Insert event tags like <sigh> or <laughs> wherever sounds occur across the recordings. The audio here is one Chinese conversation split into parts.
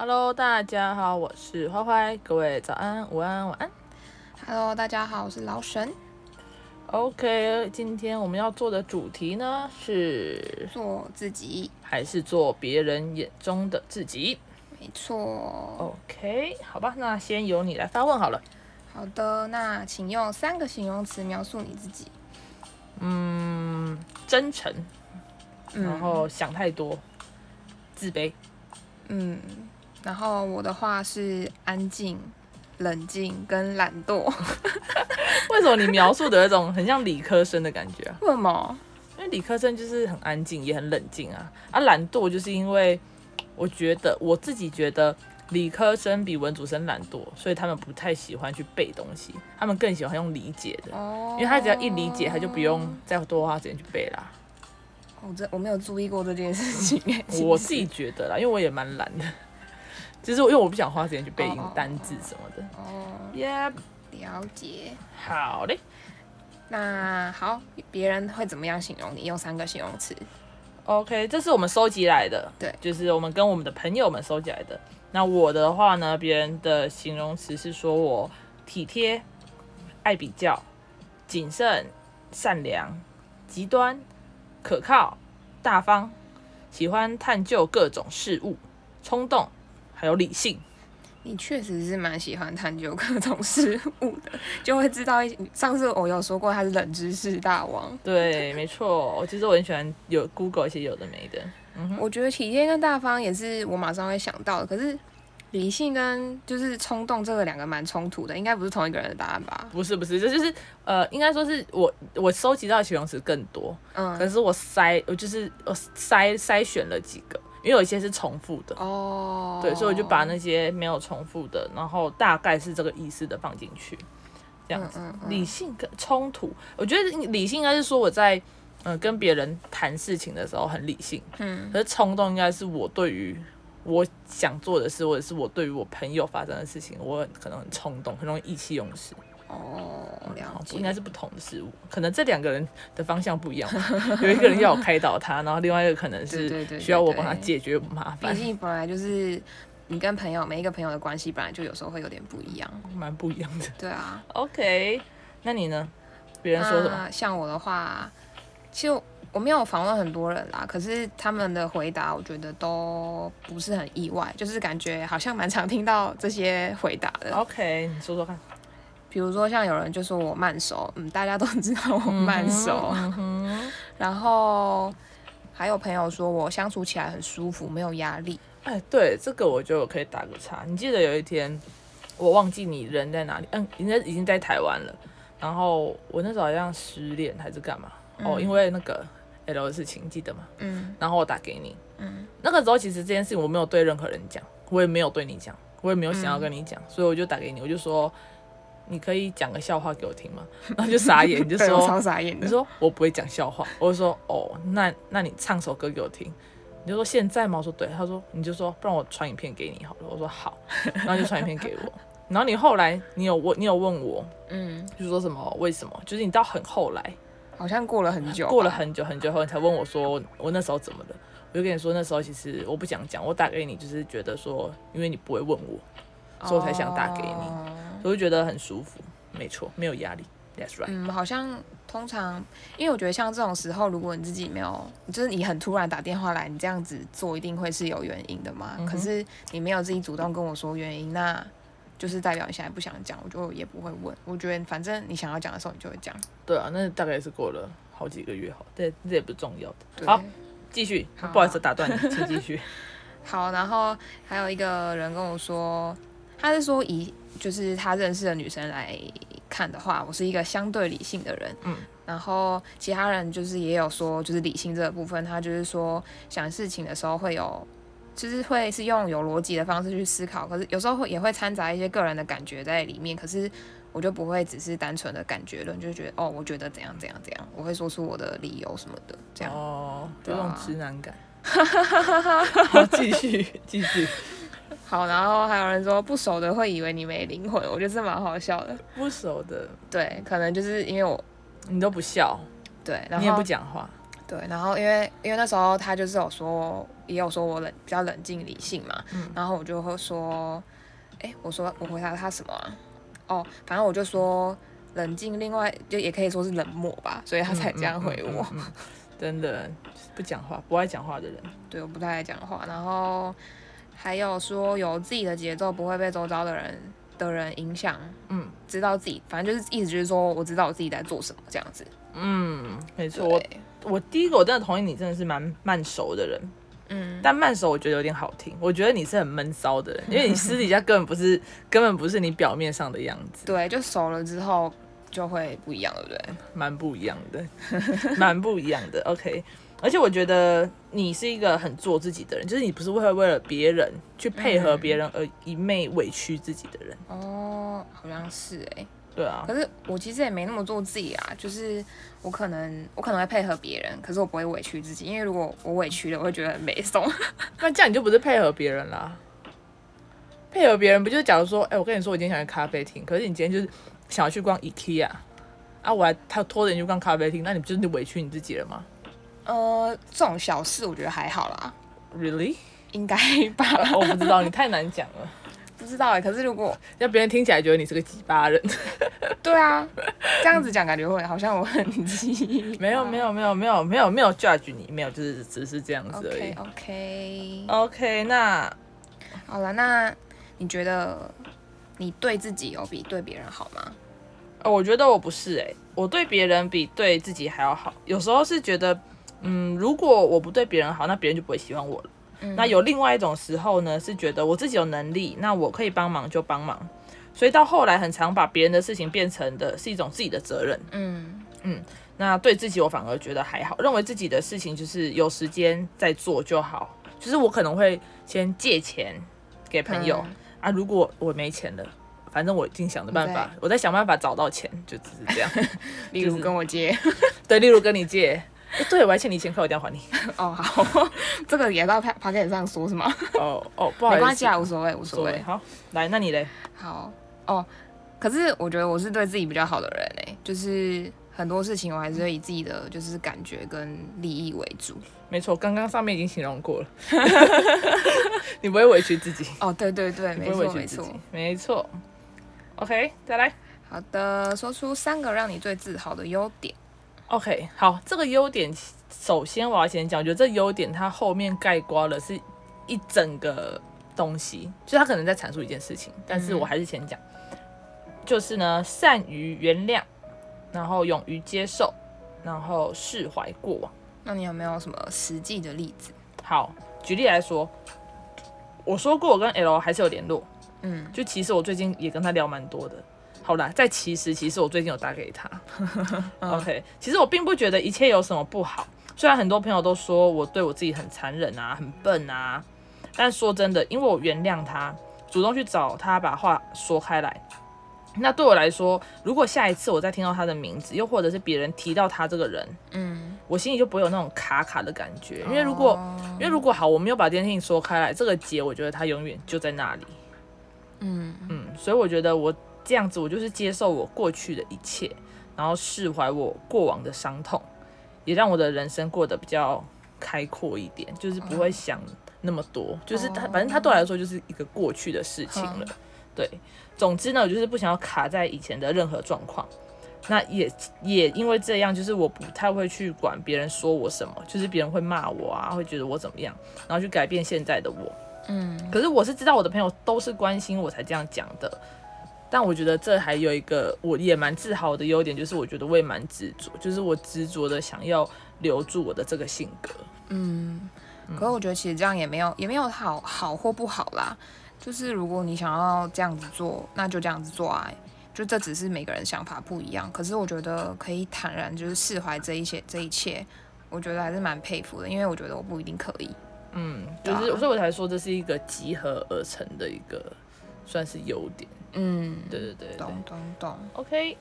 Hello，大家好，我是坏坏，各位早安、午安、晚安。Hello，大家好，我是老沈。OK，今天我们要做的主题呢是做自己，还是做别人眼中的自己？没错。OK，好吧，那先由你来发问好了。好的，那请用三个形容词描述你自己。嗯，真诚，然后想太多，嗯、自卑。嗯，然后我的话是安静、冷静跟懒惰。<laughs> 为什么你描述的那种很像理科生的感觉啊？为什么？因为理科生就是很安静，也很冷静啊。啊，懒惰就是因为我觉得我自己觉得理科生比文组生懒惰，所以他们不太喜欢去背东西，他们更喜欢用理解的。哦。因为他只要一理解，他就不用再多花时间去背啦。我这我没有注意过这件事情。我自己觉得啦，因为我也蛮懒的，就是因为我不想花时间去背单字什么的。哦。Yeah。了解。好嘞。那好，别人会怎么样形容你？用三个形容词。OK，这是我们收集来的。对，就是我们跟我们的朋友们收集来的。那我的话呢？别人的形容词是说我体贴、爱比较、谨慎、善良、极端、可靠、大方、喜欢探究各种事物、冲动，还有理性。你确实是蛮喜欢探究各种事物的，就会知道一。上次我有说过他是冷知识大王。对，没错。我其实我很喜欢有 Google 一些有的没的。嗯，我觉得体贴跟大方也是我马上会想到的。可是理性跟就是冲动这个两个蛮冲突的，应该不是同一个人的答案吧？不是不是，这就是呃，应该说是我我收集到的形容词更多。嗯。可是我筛我就是我筛筛选了几个。因为有一些是重复的哦，oh. 对，所以我就把那些没有重复的，然后大概是这个意思的放进去，这样子。嗯嗯嗯、理性跟冲突，我觉得理性应该是说我在嗯、呃、跟别人谈事情的时候很理性，嗯，可是冲动应该是我对于我想做的事，或者是我对于我朋友发生的事情，我可能很冲动，很容易意气用事。哦，应该是不同的事物，可能这两个人的方向不一样。<laughs> 有一个人要我开导他，然后另外一个可能是需要我帮他解决麻烦。毕竟本来就是你跟朋友每一个朋友的关系，本来就有时候会有点不一样，蛮不一样的。对啊，OK，那你呢？别人说什么？像我的话，其实我没有访问很多人啦，可是他们的回答我觉得都不是很意外，就是感觉好像蛮常听到这些回答的。OK，你说说看。比如说，像有人就说我慢熟，嗯，大家都知道我慢熟。嗯嗯、<laughs> 然后还有朋友说我相处起来很舒服，没有压力。哎，对，这个我就可以打个叉。你记得有一天，我忘记你人在哪里，嗯，人家已经在台湾了。然后我那时候好像失恋还是干嘛？嗯、哦，因为那个 L 的事情，记得吗？嗯。然后我打给你。嗯。那个时候其实这件事情我没有对任何人讲，我也没有对你讲，我也没有想要跟你讲，嗯、所以我就打给你，我就说。你可以讲个笑话给我听吗？<laughs> 然后就傻眼，<laughs> 你就说超傻眼。你说我不会讲笑话，我就说哦，那那你唱首歌给我听。你就说现在吗？我说对。他说你就说不然我传影片给你好了。我说好，然后就传影片给我。然后你后来你有问你有问我，嗯，就说什么为什么？就是你到很后来，好像过了很久，过了很久很久后你才问我说我那时候怎么了？我就跟你说那时候其实我不想讲，我打给你就是觉得说因为你不会问我，所以我才想打给你。哦我就觉得很舒服，没错，没有压力。That's right。嗯，好像通常，因为我觉得像这种时候，如果你自己没有，就是你很突然打电话来，你这样子做一定会是有原因的嘛。嗯、可是你没有自己主动跟我说原因，那就是代表你现在不想讲，我就也不会问。我觉得反正你想要讲的时候，你就会讲。对啊，那大概是过了好几个月好，这，这也不重要的。好，继续。不好意思，打断你，请继续。<laughs> 好，然后还有一个人跟我说。他是说，以就是他认识的女生来看的话，我是一个相对理性的人。嗯，然后其他人就是也有说，就是理性这个部分，他就是说想事情的时候会有，就是会是用有逻辑的方式去思考，可是有时候会也会掺杂一些个人的感觉在里面。可是我就不会只是单纯的感觉论，就觉得哦，我觉得怎样怎样怎样，我会说出我的理由什么的，这样。哦，这种直男感。好，继续继续。好，然后还有人说不熟的会以为你没灵魂，我觉得这蛮好笑的。不熟的，对，可能就是因为我你都不笑，对，然后你也不讲话，对，然后因为因为那时候他就是有说也有说我冷比较冷静理性嘛，嗯、然后我就会说，哎、欸，我说我回答他什么啊？哦，反正我就说冷静，另外就也可以说是冷漠吧，所以他才这样回我。真的不讲话，不爱讲话的人。对，我不太爱讲话。然后还有说有自己的节奏，不会被周遭的人的人影响。嗯，知道自己，反正就是意思就是说，我知道我自己在做什么这样子。嗯，没错。我我第一个我真的同意你，真的是蛮慢熟的人。嗯，但慢熟我觉得有点好听。我觉得你是很闷骚的人，因为你私底下根本不是，<laughs> 根本不是你表面上的样子。对，就熟了之后就会不一样，对不对？蛮不一样的，蛮不一样的。OK，而且我觉得你是一个很做自己的人，就是你不是会为了别人去配合别人而一昧委屈自己的人。嗯、哦，好像是哎、欸。对啊，可是我其实也没那么做自己啊，就是我可能我可能会配合别人，可是我不会委屈自己，因为如果我委屈了，我会觉得很没送。<laughs> 那这样你就不是配合别人啦。配合别人不就是假如说，哎、欸，我跟你说我今天想去咖啡厅，可是你今天就是想要去逛 IKEA 啊，我还他拖着你去逛咖啡厅，那你不就是委屈你自己了吗？呃，这种小事我觉得还好啦。Really？应该吧？我不知道，你太难讲了。<laughs> 不知道哎、欸，可是如果让别人听起来觉得你是个鸡巴人，<laughs> 对啊，这样子讲感觉会好像我很鸡。没有没有没有没有没有没有 judge 你，没有就是只是这样子而已。OK OK OK，那好了，那你觉得你对自己有比对别人好吗？呃，我觉得我不是哎、欸，我对别人比对自己还要好。有时候是觉得，嗯，如果我不对别人好，那别人就不会喜欢我了。那有另外一种时候呢，是觉得我自己有能力，那我可以帮忙就帮忙，所以到后来很常把别人的事情变成的是一种自己的责任。嗯嗯，那对自己我反而觉得还好，认为自己的事情就是有时间再做就好。就是我可能会先借钱给朋友、嗯、啊，如果我没钱了，反正我已经想的办法，我在想办法找到钱，就只是这样。<laughs> 例如跟我借，<laughs> 对，例如跟你借。欸、对，我还欠你钱，可我一定要还你。<laughs> 哦，好，这个也到 podcast 上说是吗？哦哦，<laughs> 不好意思，没关系啊，无所谓，无所谓。好，来，那你嘞？好哦，可是我觉得我是对自己比较好的人嘞，就是很多事情我还是会以自己的就是感觉跟利益为主。没错，刚刚上面已经形容过了，<laughs> 你不会委屈自己。哦，对对对，没错没错没错。OK，再来。好的，说出三个让你最自豪的优点。OK，好，这个优点，首先我要先讲，我觉得这优点它后面概括了是一整个东西，就它可能在阐述一件事情，但是我还是先讲，嗯、就是呢，善于原谅，然后勇于接受，然后释怀过往。那你有没有什么实际的例子？好，举例来说，我说过我跟 L 还是有联络，嗯，就其实我最近也跟他聊蛮多的。好啦，在其实，其实我最近有打给他。<laughs> OK，其实我并不觉得一切有什么不好。虽然很多朋友都说我对我自己很残忍啊，很笨啊，但说真的，因为我原谅他，主动去找他把话说开来，那对我来说，如果下一次我再听到他的名字，又或者是别人提到他这个人，嗯，我心里就不会有那种卡卡的感觉。因为如果，因为如果好，我没有把这件事情说开来，这个结，我觉得他永远就在那里。嗯嗯，所以我觉得我。这样子，我就是接受我过去的一切，然后释怀我过往的伤痛，也让我的人生过得比较开阔一点，就是不会想那么多，就是他，反正他对我来说就是一个过去的事情了。对，总之呢，我就是不想要卡在以前的任何状况。那也也因为这样，就是我不太会去管别人说我什么，就是别人会骂我啊，会觉得我怎么样，然后去改变现在的我。嗯，可是我是知道我的朋友都是关心我才这样讲的。但我觉得这还有一个我也蛮自豪的优点，就是我觉得我也蛮执着，就是我执着的想要留住我的这个性格。嗯，可是我觉得其实这样也没有也没有好好或不好啦，就是如果你想要这样子做，那就这样子做啊。就这只是每个人想法不一样，可是我觉得可以坦然就是释怀这一些这一切，我觉得还是蛮佩服的，因为我觉得我不一定可以。嗯，就是所以我才说这是一个集合而成的一个算是优点。嗯，对对对，懂懂懂。OK，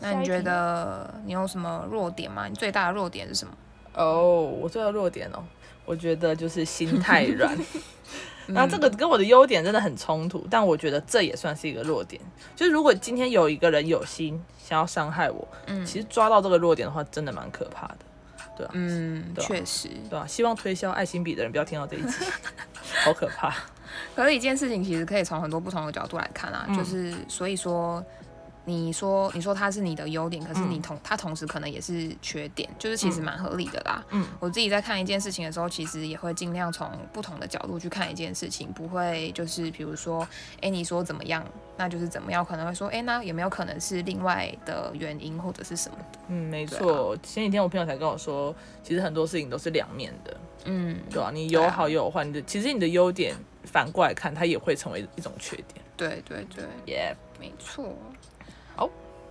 那你觉得你有什么弱点吗？你最大的弱点是什么？哦，oh, 我最大的弱点哦，我觉得就是心太软。<laughs> <laughs> 那这个跟我的优点真的很冲突，但我觉得这也算是一个弱点。就是如果今天有一个人有心想要伤害我，嗯，其实抓到这个弱点的话，真的蛮可怕的。对啊，嗯，确实，对啊，希望推销爱心笔的人不要听到这一集，<laughs> 好可怕。可是一件事情其实可以从很多不同的角度来看啊，嗯、就是所以说。你说，你说他是你的优点，可是你同、嗯、他同时可能也是缺点，就是其实蛮合理的啦。嗯，我自己在看一件事情的时候，其实也会尽量从不同的角度去看一件事情，不会就是比如说，哎、欸，你说怎么样，那就是怎么样，可能会说，哎、欸，那有没有可能是另外的原因或者是什么的？嗯，没错。啊、前几天我朋友才跟我说，其实很多事情都是两面的。嗯，对啊，你有好有坏，你的其实你的优点反过来看，它也会成为一种缺点。对对对，也没错。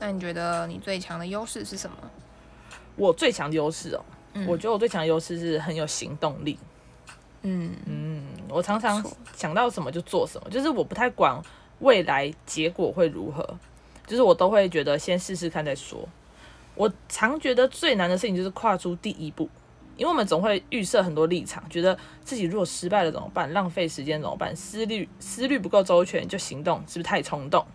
好，那你觉得你最强的优势是什么？我最强的优势哦，嗯、我觉得我最强的优势是很有行动力。嗯嗯，我常常想到什么就做什么，就是我不太管未来结果会如何，就是我都会觉得先试试看再说。我常觉得最难的事情就是跨出第一步，因为我们总会预设很多立场，觉得自己如果失败了怎么办？浪费时间怎么办？思虑思虑不够周全就行动，是不是太冲动？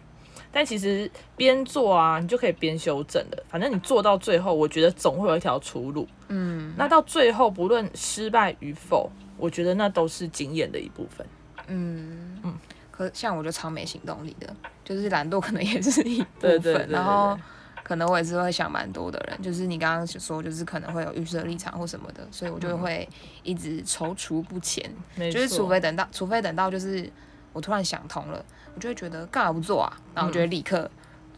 但其实边做啊，你就可以边修正的。反正你做到最后，我觉得总会有一条出路。嗯，那到最后不论失败与否，我觉得那都是经验的一部分。嗯嗯。可像我就超没行动力的，就是懒惰可能也是一部分。对对对对。然后可能我也是会想蛮多的人，就是你刚刚说，就是可能会有预设立场或什么的，所以我就会一直踌躇不前。就是除非等到，除非等到就是我突然想通了。我就会觉得干嘛不做啊？然后我就会立刻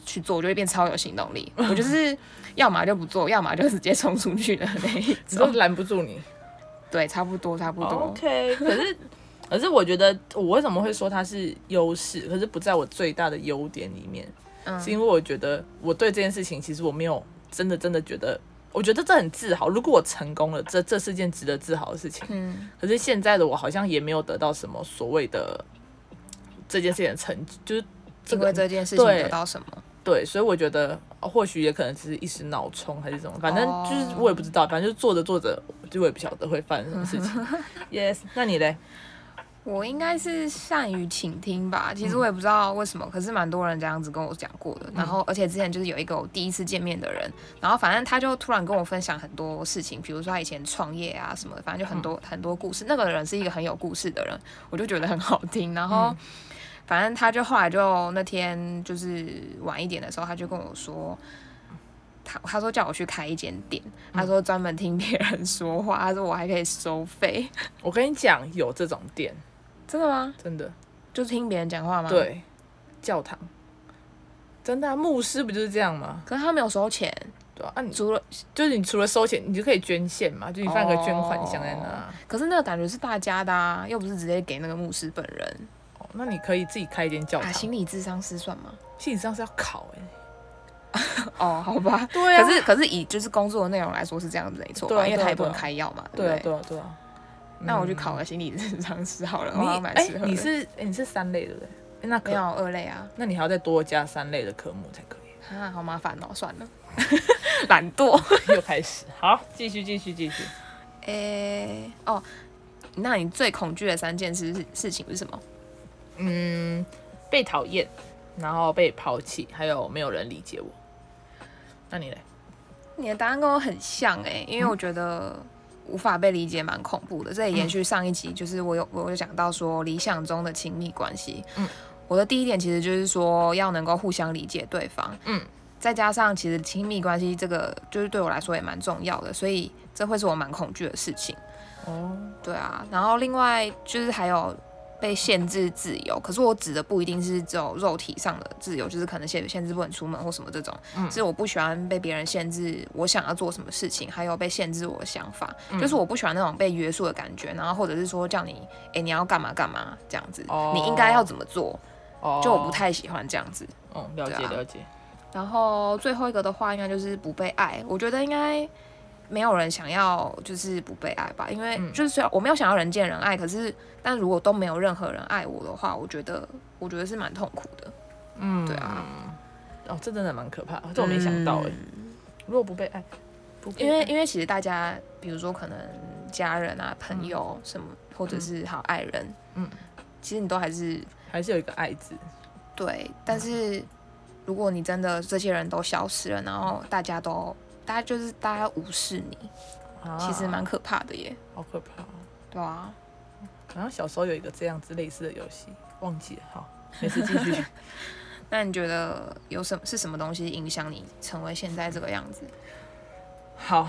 去做，我就会变超有行动力。<laughs> 我就是要么就不做，要么就直接冲出去的那一种，都拦不住你。<laughs> 对，差不多，差不多。OK，可是可是我觉得我为什么会说它是优势，可是不在我最大的优点里面，嗯，是因为我觉得我对这件事情其实我没有真的真的觉得，我觉得这很自豪。如果我成功了，这这是件值得自豪的事情。嗯，可是现在的我好像也没有得到什么所谓的。这件事情的成绩就是因为这件事情得到什么？对，所以我觉得或许也可能只是一时脑冲还是什么，反正就是我也不知道，反正就是做着做着，就我也不晓得会发生什么事情。<laughs> Yes，那你嘞？我应该是善于倾听吧。其实我也不知道为什么，可是蛮多人这样子跟我讲过的。然后，而且之前就是有一个我第一次见面的人，然后反正他就突然跟我分享很多事情，比如说他以前创业啊什么的，反正就很多很多故事。那个人是一个很有故事的人，我就觉得很好听。然后。反正他就后来就那天就是晚一点的时候，他就跟我说，他他说叫我去开一间店，他说专门听别人说话，他说我还可以收费。我跟你讲，有这种店，真的吗？真的，就是听别人讲话吗？对，教堂，真的啊，牧师不就是这样吗？可是他没有收钱，对啊，你除了就是你除了收钱，你就可以捐献嘛，就你放个捐款箱在那。哦，可是那个感觉是大家的啊，又不是直接给那个牧师本人。那你可以自己开一间教堂。啊，心理智商师算吗？心理智商是要考哎、欸。<laughs> 哦，好吧。<laughs> 对啊。可是可是以就是工作的内容来说是这样子没错，对、啊，因为他也不能开药嘛。对啊对啊对啊。那我去考个心理智商师好了，我要蛮适合。你是你是三类对不对？那没有二类啊。那你还要再多加三类的科目才可以。啊，好麻烦哦，<laughs> 算了。懒惰又开始。好，继续继续继续。诶，哦，那你最恐惧的三件事事情是什么？嗯，被讨厌，然后被抛弃，还有没有人理解我。那你嘞？你的答案跟我很像哎、欸，因为我觉得无法被理解蛮恐怖的。这也延续上一集，就是我有我有讲到说理想中的亲密关系。嗯，我的第一点其实就是说要能够互相理解对方。嗯，再加上其实亲密关系这个就是对我来说也蛮重要的，所以这会是我蛮恐惧的事情。哦，对啊，然后另外就是还有。被限制自由，可是我指的不一定是只有肉体上的自由，就是可能限限制不能出门或什么这种。嗯，是我不喜欢被别人限制我想要做什么事情，还有被限制我的想法，嗯、就是我不喜欢那种被约束的感觉。然后或者是说叫你，哎、欸，你要干嘛干嘛这样子，哦、你应该要怎么做，哦、就我不太喜欢这样子。哦，了解、啊、了解。然后最后一个的话，应该就是不被爱。我觉得应该。没有人想要就是不被爱吧，因为就是虽然我没有想要人见人爱，可是但如果都没有任何人爱我的话，我觉得我觉得是蛮痛苦的。嗯，对啊。哦，这真的蛮可怕的，这我没想到哎。嗯、如果不被爱，不因为因为其实大家，比如说可能家人啊、朋友什么，嗯、或者是好爱人，嗯，其实你都还是还是有一个爱字。对，但是如果你真的这些人都消失了，然后大家都。大家就是大家无视你，其实蛮可怕的耶。好可怕。对啊。好像小时候有一个这样子类似的游戏，忘记了。好，没事继续。<laughs> 那你觉得有什么是什么东西影响你成为现在这个样子？好，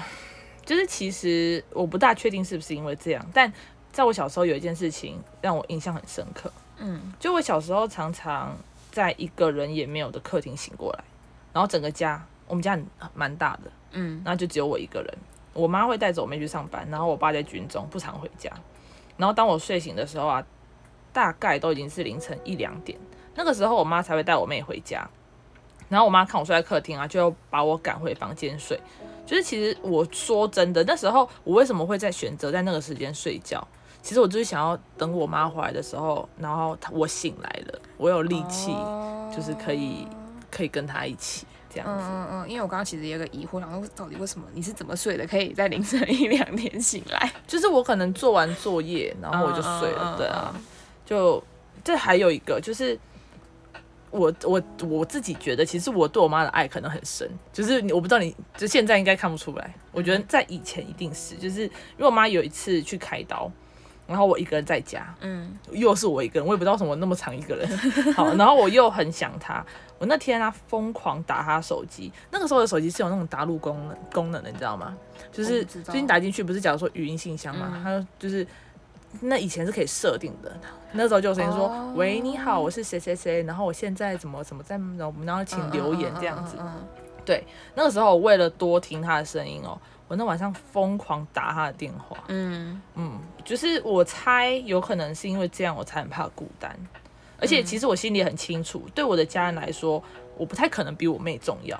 就是其实我不大确定是不是因为这样，但在我小时候有一件事情让我印象很深刻。嗯，就我小时候常常在一个人也没有的客厅醒过来，然后整个家，我们家很蛮大的，嗯，然后就只有我一个人。我妈会带着我妹去上班，然后我爸在军中，不常回家。然后当我睡醒的时候啊，大概都已经是凌晨一两点，那个时候我妈才会带我妹回家。然后我妈看我睡在客厅啊，就要把我赶回房间睡。就是其实我说真的，那时候我为什么会在选择在那个时间睡觉？其实我就是想要等我妈回来的时候，然后我醒来了，我有力气，就是可以可以跟她一起这样子。嗯嗯嗯，因为我刚刚其实也有个疑惑，然后到底为什么你是怎么睡的，可以在凌晨一两点醒来？<laughs> 就是我可能做完作业，然后我就睡了。对啊，就这还有一个就是。我我我自己觉得，其实我对我妈的爱可能很深，就是我不知道你，就现在应该看不出来。我觉得在以前一定是，就是因为我妈有一次去开刀，然后我一个人在家，嗯，又是我一个人，我也不知道什么那么长一个人，好，然后我又很想她，我那天啊疯狂打他手机，那个时候的手机是有那种打录功能功能的，你知道吗？就是最近打进去不是假如说语音信箱嘛，它就是。那以前是可以设定的，那时候就有声音说：“喂，你好，我是谁谁谁，然后我现在怎么怎么在，然后请留言这样子。”对，那个时候我为了多听他的声音哦，我那晚上疯狂打他的电话。嗯嗯，就是我猜有可能是因为这样，我才很怕孤单。而且其实我心里很清楚，对我的家人来说，我不太可能比我妹重要。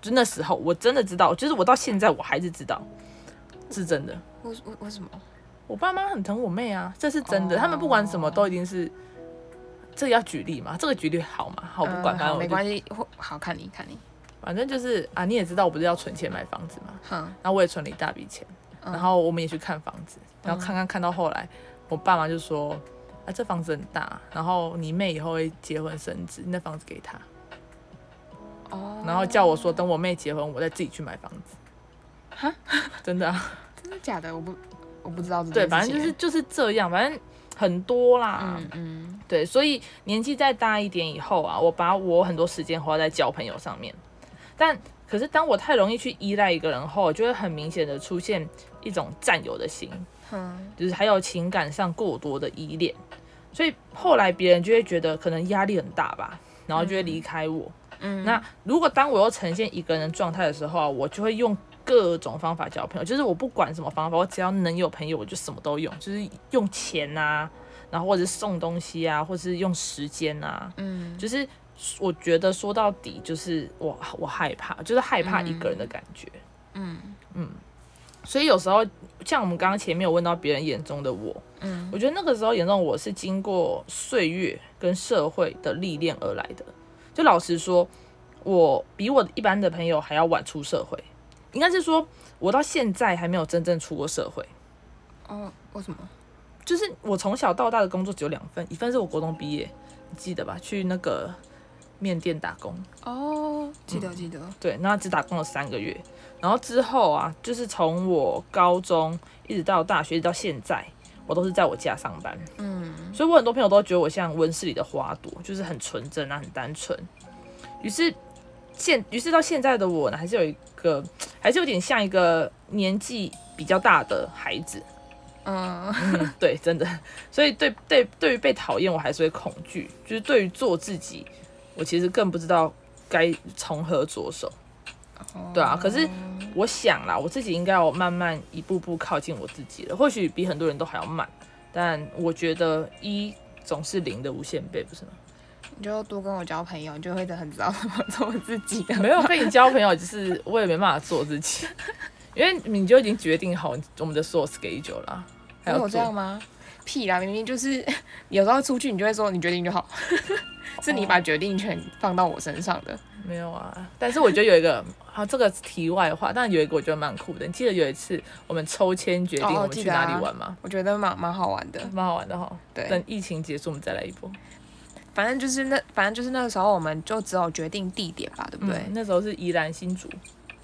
就那时候我真的知道，就是我到现在我还是知道，是真的。为为为什么？我爸妈很疼我妹啊，这是真的。Oh, 他们不管什么都一定是，这个要举例嘛？这个举例好嘛？好，不管，反正、嗯、没关系。好看你看你，反正就是啊，你也知道我不是要存钱买房子嘛。嗯。然后我也存了一大笔钱，然后我们也去看房子，然后看看看到后来，我爸妈就说啊，这房子很大，然后你妹以后会结婚生子，那房子给她。哦。然后叫我说，等我妹结婚，我再自己去买房子。哈？真的啊？<laughs> 真的假的？我不。我不知道，对，反正就是就是这样，反正很多啦，嗯嗯，对，所以年纪再大一点以后啊，我把我很多时间花在交朋友上面，但可是当我太容易去依赖一个人后，就会很明显的出现一种占有的心，嗯，就是还有情感上过多的依恋，所以后来别人就会觉得可能压力很大吧，然后就会离开我，嗯，那如果当我又呈现一个人状态的时候啊，我就会用。各种方法交朋友，就是我不管什么方法，我只要能有朋友，我就什么都用，就是用钱啊，然后或者是送东西啊，或者是用时间啊，嗯，就是我觉得说到底就是我我害怕，就是害怕一个人的感觉，嗯。嗯，所以有时候像我们刚刚前面有问到别人眼中的我，嗯，我觉得那个时候眼中的我是经过岁月跟社会的历练而来的，就老实说，我比我一般的朋友还要晚出社会。应该是说，我到现在还没有真正出过社会。哦，为什么？就是我从小到大的工作只有两份，一份是我国中毕业，你记得吧？去那个面店打工。哦，记得记得。嗯、对，那只打工了三个月，然后之后啊，就是从我高中一直到大学，一直到现在，我都是在我家上班。嗯，所以我很多朋友都觉得我像温室里的花朵，就是很纯真啊，很单纯。于是现，于是到现在的我呢，还是有一个。还是有点像一个年纪比较大的孩子，嗯，嗯，对，真的，所以对对对于被讨厌，我还是会恐惧，就是对于做自己，我其实更不知道该从何着手，对啊，可是我想啦，我自己应该要慢慢一步步靠近我自己了，或许比很多人都还要慢，但我觉得一总是零的无限倍，不是吗？你就多跟我交朋友，你就会很知道怎么做自己的。没有跟你交朋友，就是我也没办法做自己，因为你就已经决定好我们的 source schedule 了。还有这样吗？屁啦，明明就是 <laughs> 有时候出去，你就会说你决定就好，<laughs> 是你把决定权放到我身上的。没有啊，但是我觉得有一个，好，这个题外话，但有一个我觉得蛮酷的。你记得有一次我们抽签决定我们去哪里玩吗？哦，我觉得蛮蛮好玩的，蛮好玩的哈。对，等疫情结束，我们再来一波。反正就是那，反正就是那个时候，我们就只有决定地点吧，对不对？嗯、那时候是宜兰新竹。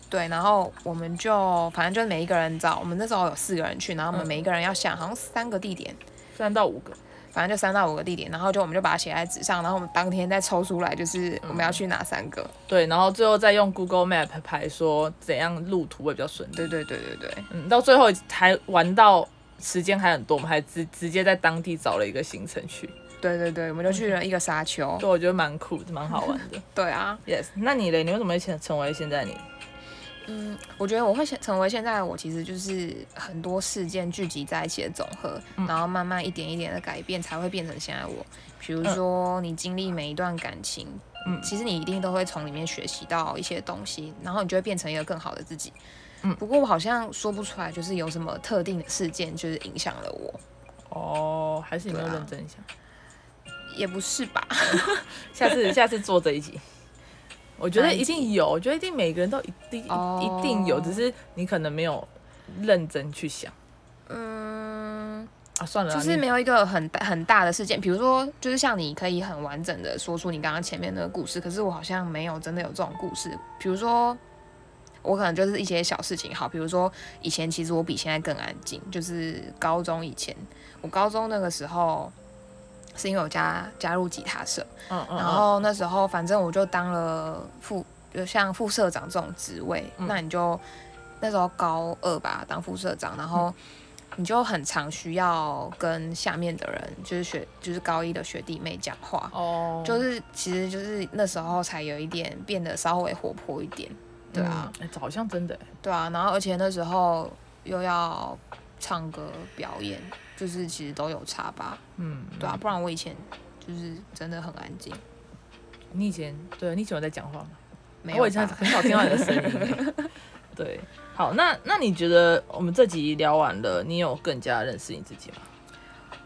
对，然后我们就反正就是每一个人找，我们那时候有四个人去，然后我们每一个人要想好像三个地点，三到五个。反正就三到五个地点，然后就我们就把它写在纸上，然后我们当天再抽出来，就是我们要去哪三个。嗯、对，然后最后再用 Google Map 排说怎样路途会比较顺。对对对对对。嗯，到最后还玩到时间还很多，我们还直直接在当地找了一个行程去。对对对，我们就去了一个沙丘。对，我觉得蛮酷的，蛮好玩的。<laughs> 对啊。Yes，那你嘞？你为什么会成成为现在你？嗯，我觉得我会成为现在的我，其实就是很多事件聚集在一起的总和，嗯、然后慢慢一点一点的改变，才会变成现在我。比如说，你经历每一段感情，嗯，其实你一定都会从里面学习到一些东西，然后你就会变成一个更好的自己。嗯，不过我好像说不出来，就是有什么特定的事件就是影响了我。哦，还是你没有认真想？啊、也不是吧？下次下次做这一集。我觉得一定有，我觉得一定每个人都一定、oh. 一定有，只是你可能没有认真去想。嗯，啊，算了，就是没有一个很大很大的事件，比如说，就是像你可以很完整的说出你刚刚前面那个故事，可是我好像没有真的有这种故事。比如说，我可能就是一些小事情，好，比如说以前其实我比现在更安静，就是高中以前，我高中那个时候。是因为我加加入吉他社，嗯嗯，然后那时候反正我就当了副，就像副社长这种职位，嗯、那你就那时候高二吧，当副社长，然后你就很常需要跟下面的人，就是学，就是高一的学弟妹讲话，哦，就是其实就是那时候才有一点变得稍微活泼一点，对啊，嗯、好像真的，对啊，然后而且那时候又要唱歌表演。就是其实都有差吧，嗯，对啊，不然我以前就是真的很安静。你以前对，你喜欢在讲话吗？没有，我以前很少听到你的声音。<laughs> 对，好，那那你觉得我们这集聊完了，你有更加认识你自己吗？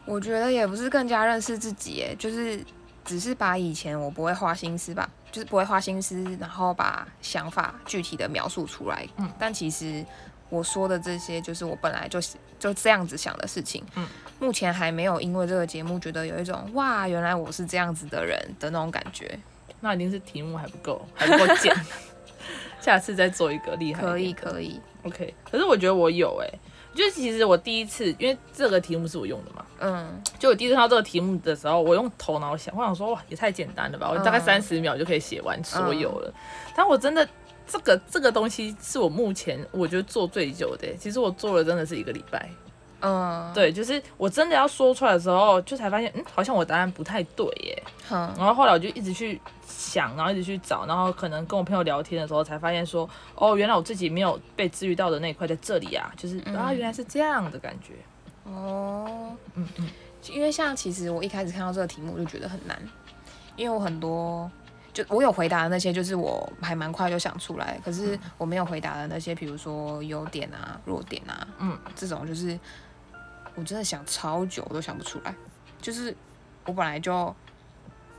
我觉得也不是更加认识自己，哎，就是只是把以前我不会花心思吧，就是不会花心思，然后把想法具体的描述出来。嗯，但其实。我说的这些，就是我本来就是就这样子想的事情。嗯，目前还没有因为这个节目觉得有一种哇，原来我是这样子的人的那种感觉。那一定是题目还不够，<laughs> 还不够简。<laughs> 下次再做一个厉害。可以可以，OK。可是我觉得我有哎、欸，就是其实我第一次，因为这个题目是我用的嘛。嗯。就我第一次看到这个题目的时候，我用头脑想，我想说哇，也太简单了吧，我大概三十秒就可以写完所有了。嗯、但我真的。这个这个东西是我目前我觉得做最久的，其实我做了真的是一个礼拜，嗯，对，就是我真的要说出来的时候，就才发现，嗯，好像我答案不太对耶，嗯，然后后来我就一直去想，然后一直去找，然后可能跟我朋友聊天的时候才发现说，哦，原来我自己没有被治愈到的那一块在这里啊，就是、嗯、啊，原来是这样的感觉，哦，嗯嗯，因为像其实我一开始看到这个题目我就觉得很难，因为我很多。就我有回答的那些，就是我还蛮快就想出来。可是我没有回答的那些，比如说优点啊、弱点啊，嗯，这种就是我真的想超久我都想不出来。就是我本来就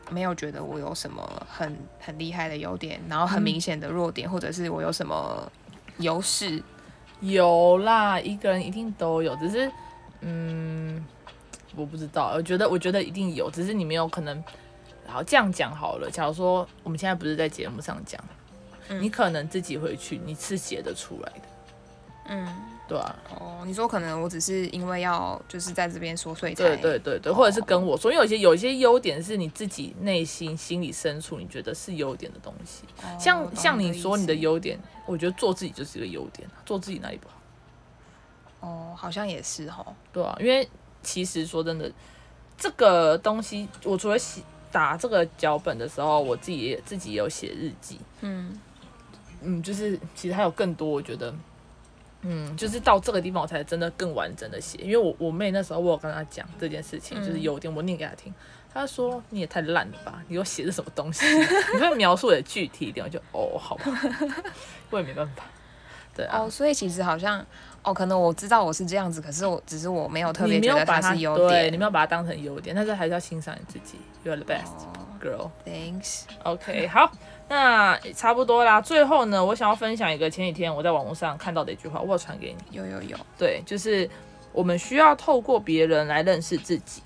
没有觉得我有什么很很厉害的优点，然后很明显的弱点，或者是我有什么优势。有啦，一个人一定都有，只是嗯，我不知道。我觉得我觉得一定有，只是你没有可能。好，这样讲好了。假如说我们现在不是在节目上讲，嗯、你可能自己回去，你是写得出来的。嗯，对啊。哦，你说可能我只是因为要就是在这边说，所以才对对对对，或者是跟我说，因为有些有一些优点是你自己内心心里深处你觉得是优点的东西。哦、像像你说你的优点，我觉得做自己就是一个优点，做自己哪里不好？哦，好像也是哈。对啊，因为其实说真的，这个东西我除了写。打这个脚本的时候，我自己也自己也有写日记。嗯嗯，就是其实还有更多，我觉得，嗯，就是到这个地方我才真的更完整的写。因为我我妹那时候我有跟她讲这件事情，就是有点我念给她听，她说你也太烂了吧，你又写的什么东西？你会描述的具体一点，我就哦，好吧，我也没办法。对啊，哦，所以其实好像。哦，可能我知道我是这样子，可是我只是我没有特别觉得它是优点，你没有把它当成优点，但是还是要欣赏你自己。You're the best girl. Thanks. OK，<laughs> 好，那差不多啦。最后呢，我想要分享一个前几天我在网络上看到的一句话，我有传给你。有有有。对，就是我们需要透过别人来认识自己，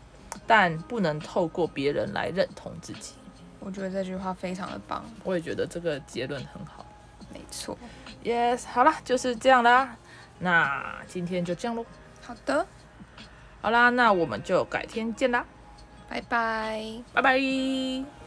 但不能透过别人来认同自己。我觉得这句话非常的棒。我也觉得这个结论很好。没错。Yes，好啦，就是这样啦。那今天就这样喽。好的。好啦，那我们就改天见啦。拜拜。拜拜。